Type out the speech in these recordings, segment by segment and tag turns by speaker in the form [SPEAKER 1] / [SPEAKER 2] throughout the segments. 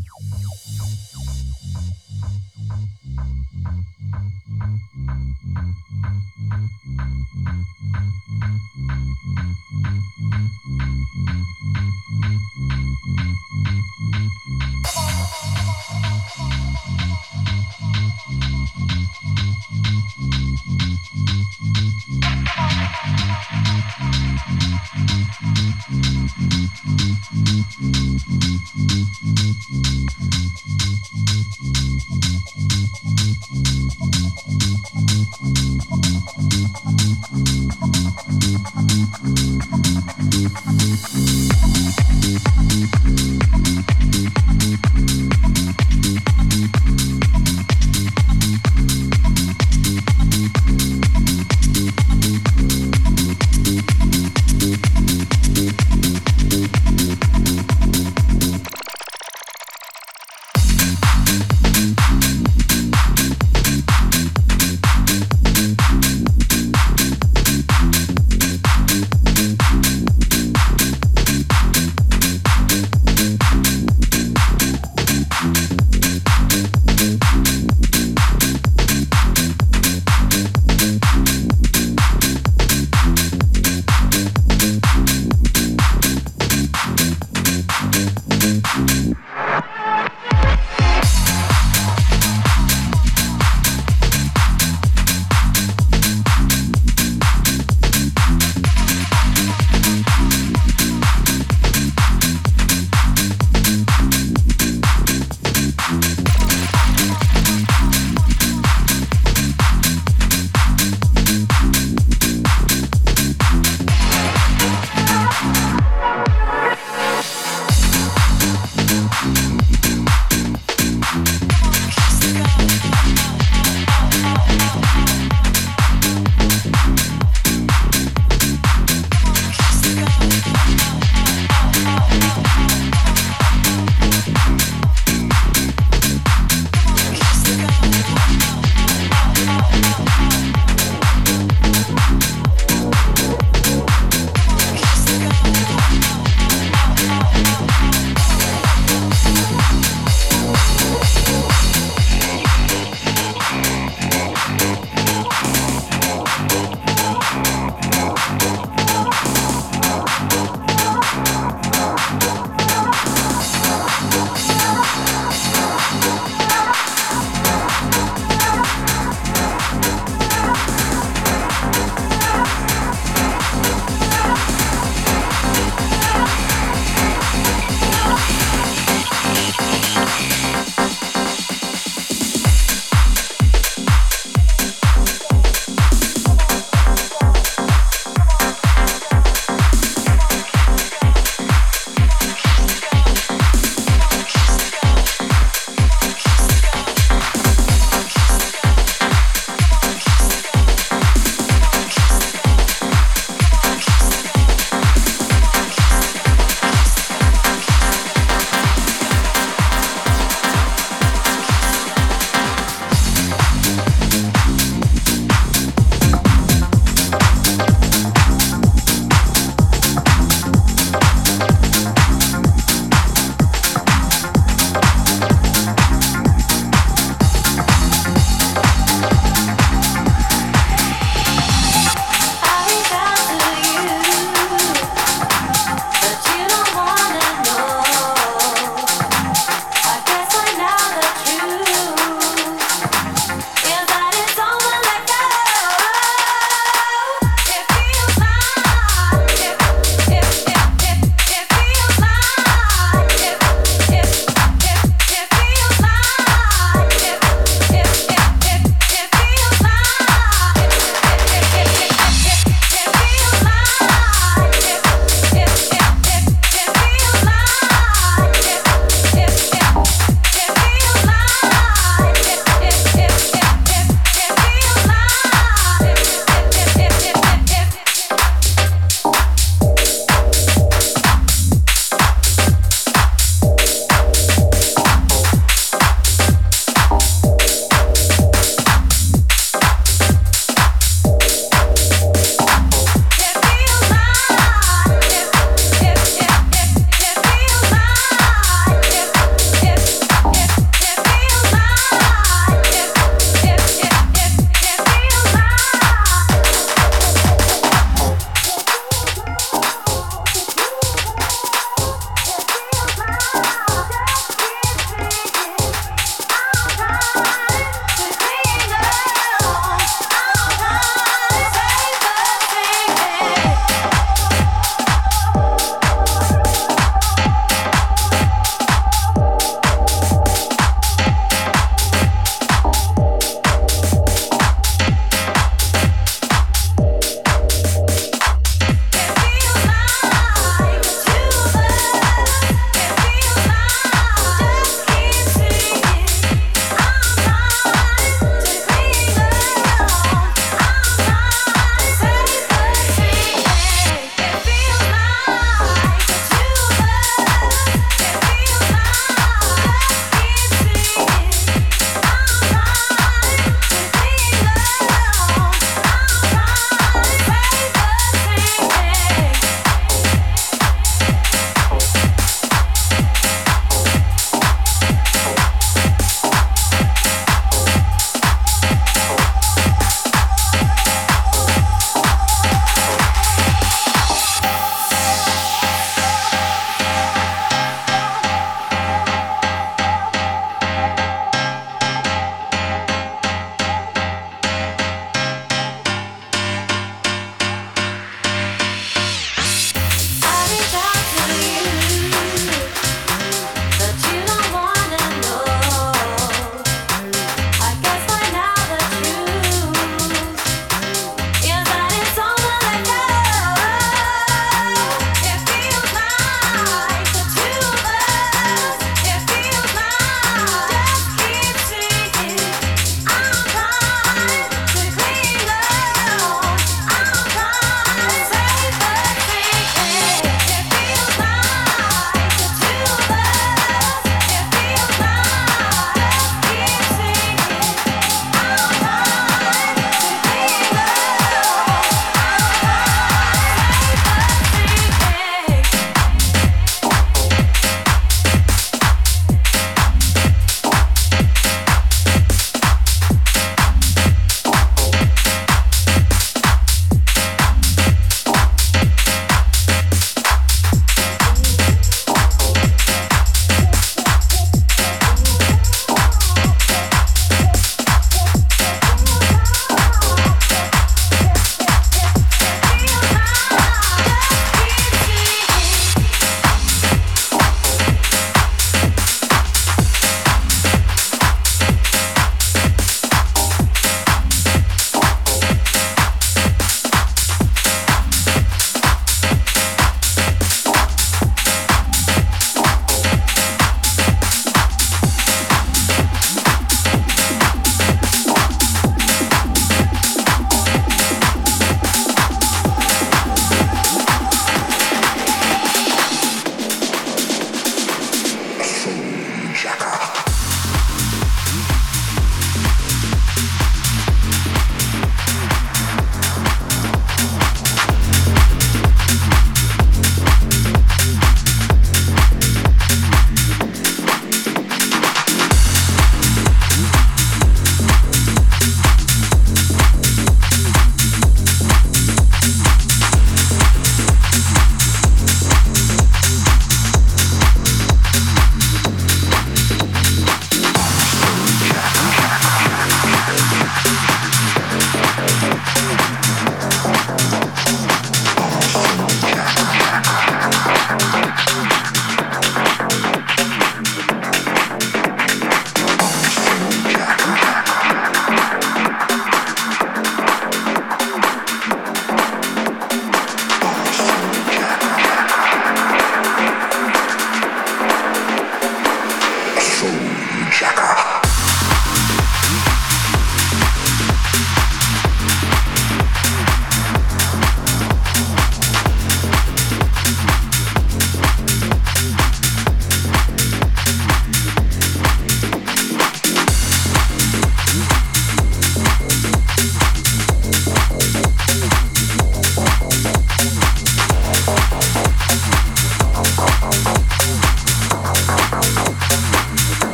[SPEAKER 1] Thank you.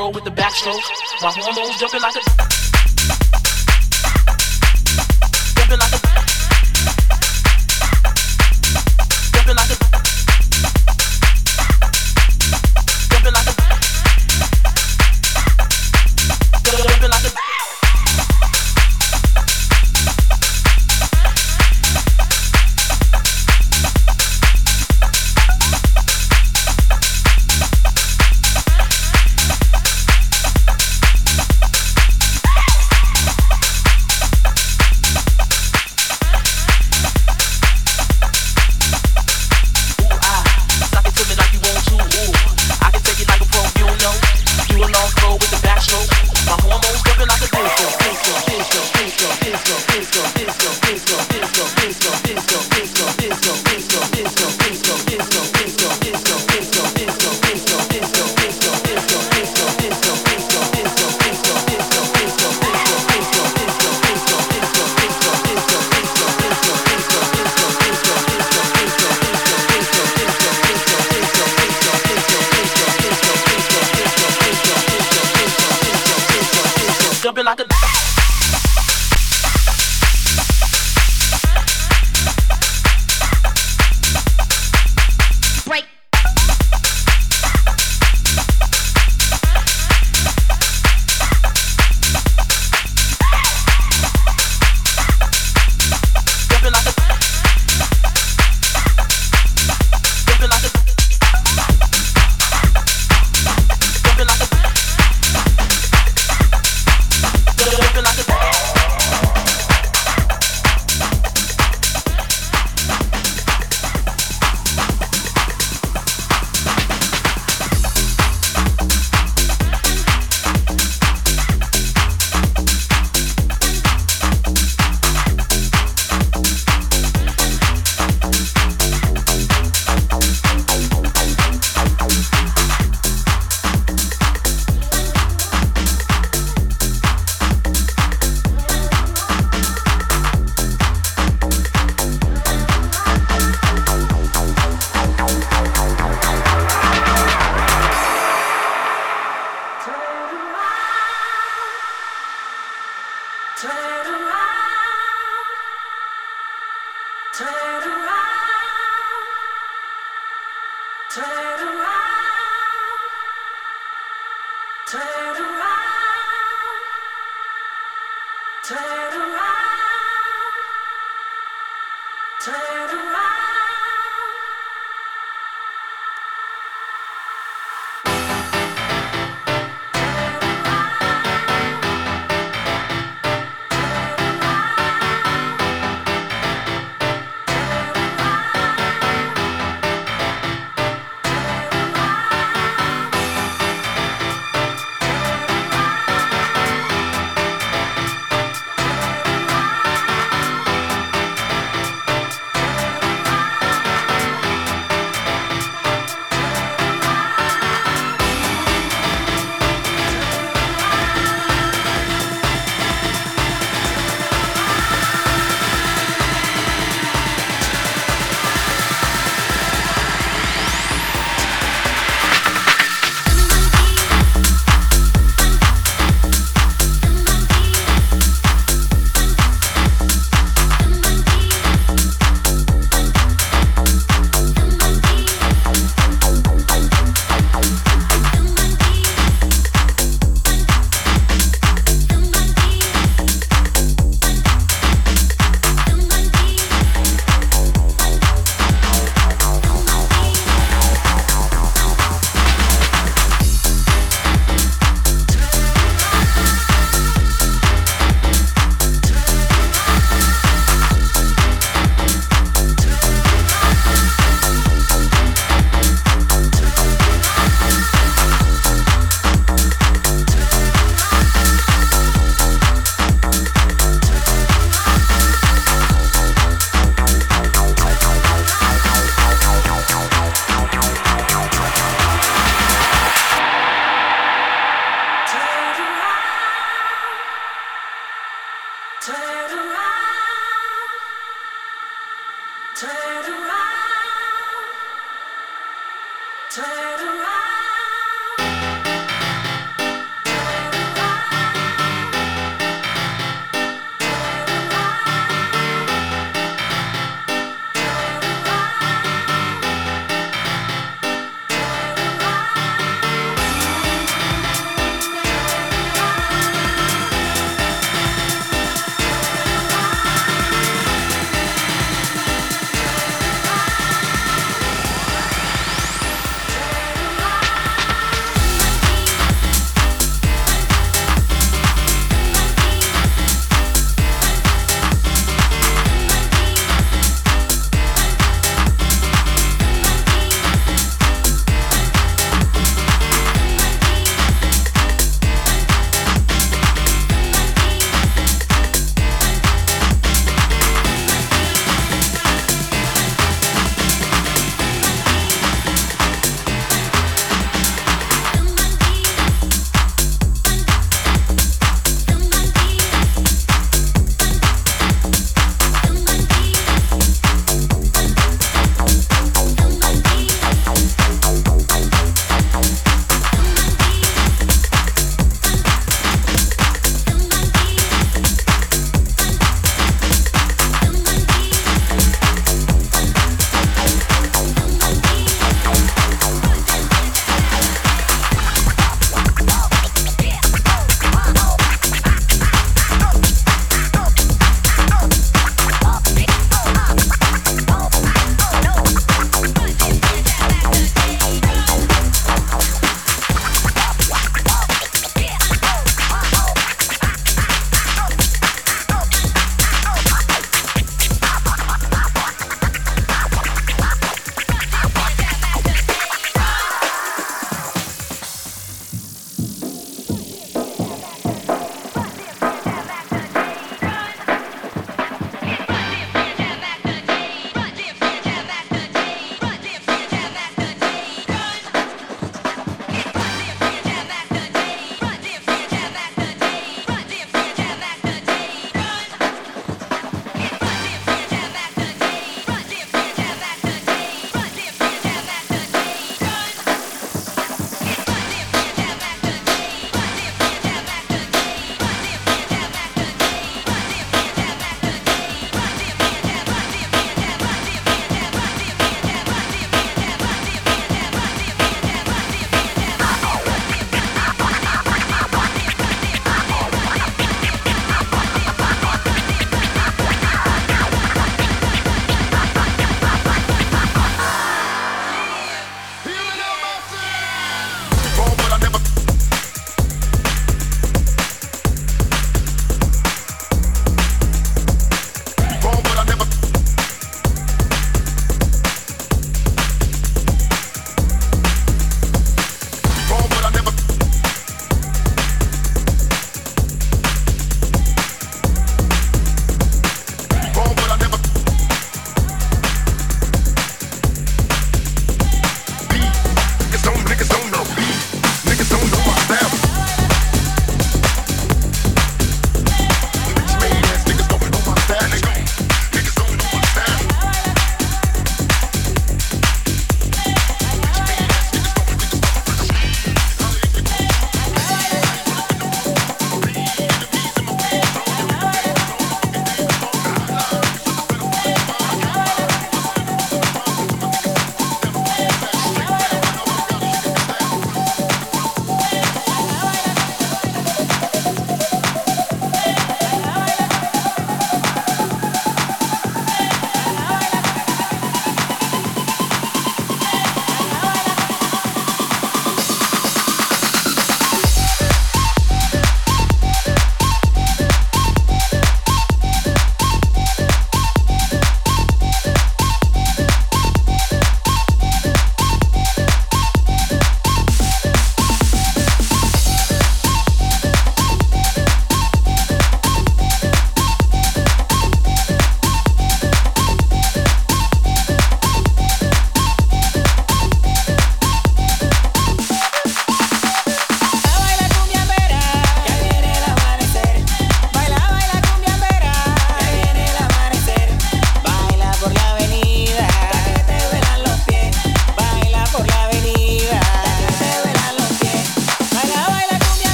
[SPEAKER 1] Throw with the backstroke. My hormones jumping like a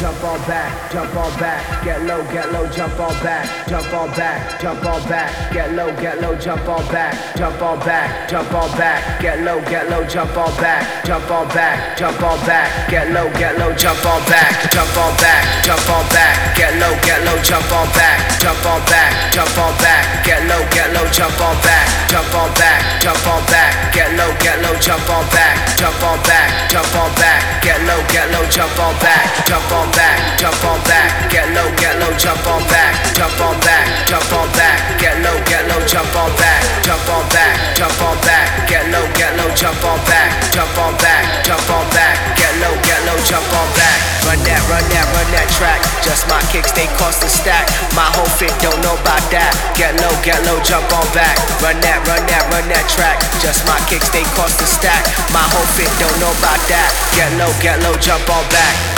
[SPEAKER 2] jump on back, jump on back, get low, get low, jump on back, jump on back, jump on back, get low, get low, jump on back, jump on back, jump on back, get low, get low, jump on back, jump on back, jump on back, get low, get low, jump on back, jump on back, jump on back, get low, get low, jump on back, jump on back, jump on back, get low, get low, jump on back, jump on back, jump on back, get low, get low, jump on back, jump on back, jump on back, get low, get low, jump on back, jump back, jump on back, get low, get low, jump on back, jump on back, jump on back, get low, get low, jump on back, jump on back, jump on back, get low, get low, jump on back, jump on back, jump on back, get low, get low, jump on back. Run that, run that, run that track. Just my kicks, they cost a stack. My whole fit don't know about that. Get low, get low, jump on back. Run that, run that, run that track. Just my kicks, they cost a stack. My whole fit don't know about that. Get low, get low, jump on back.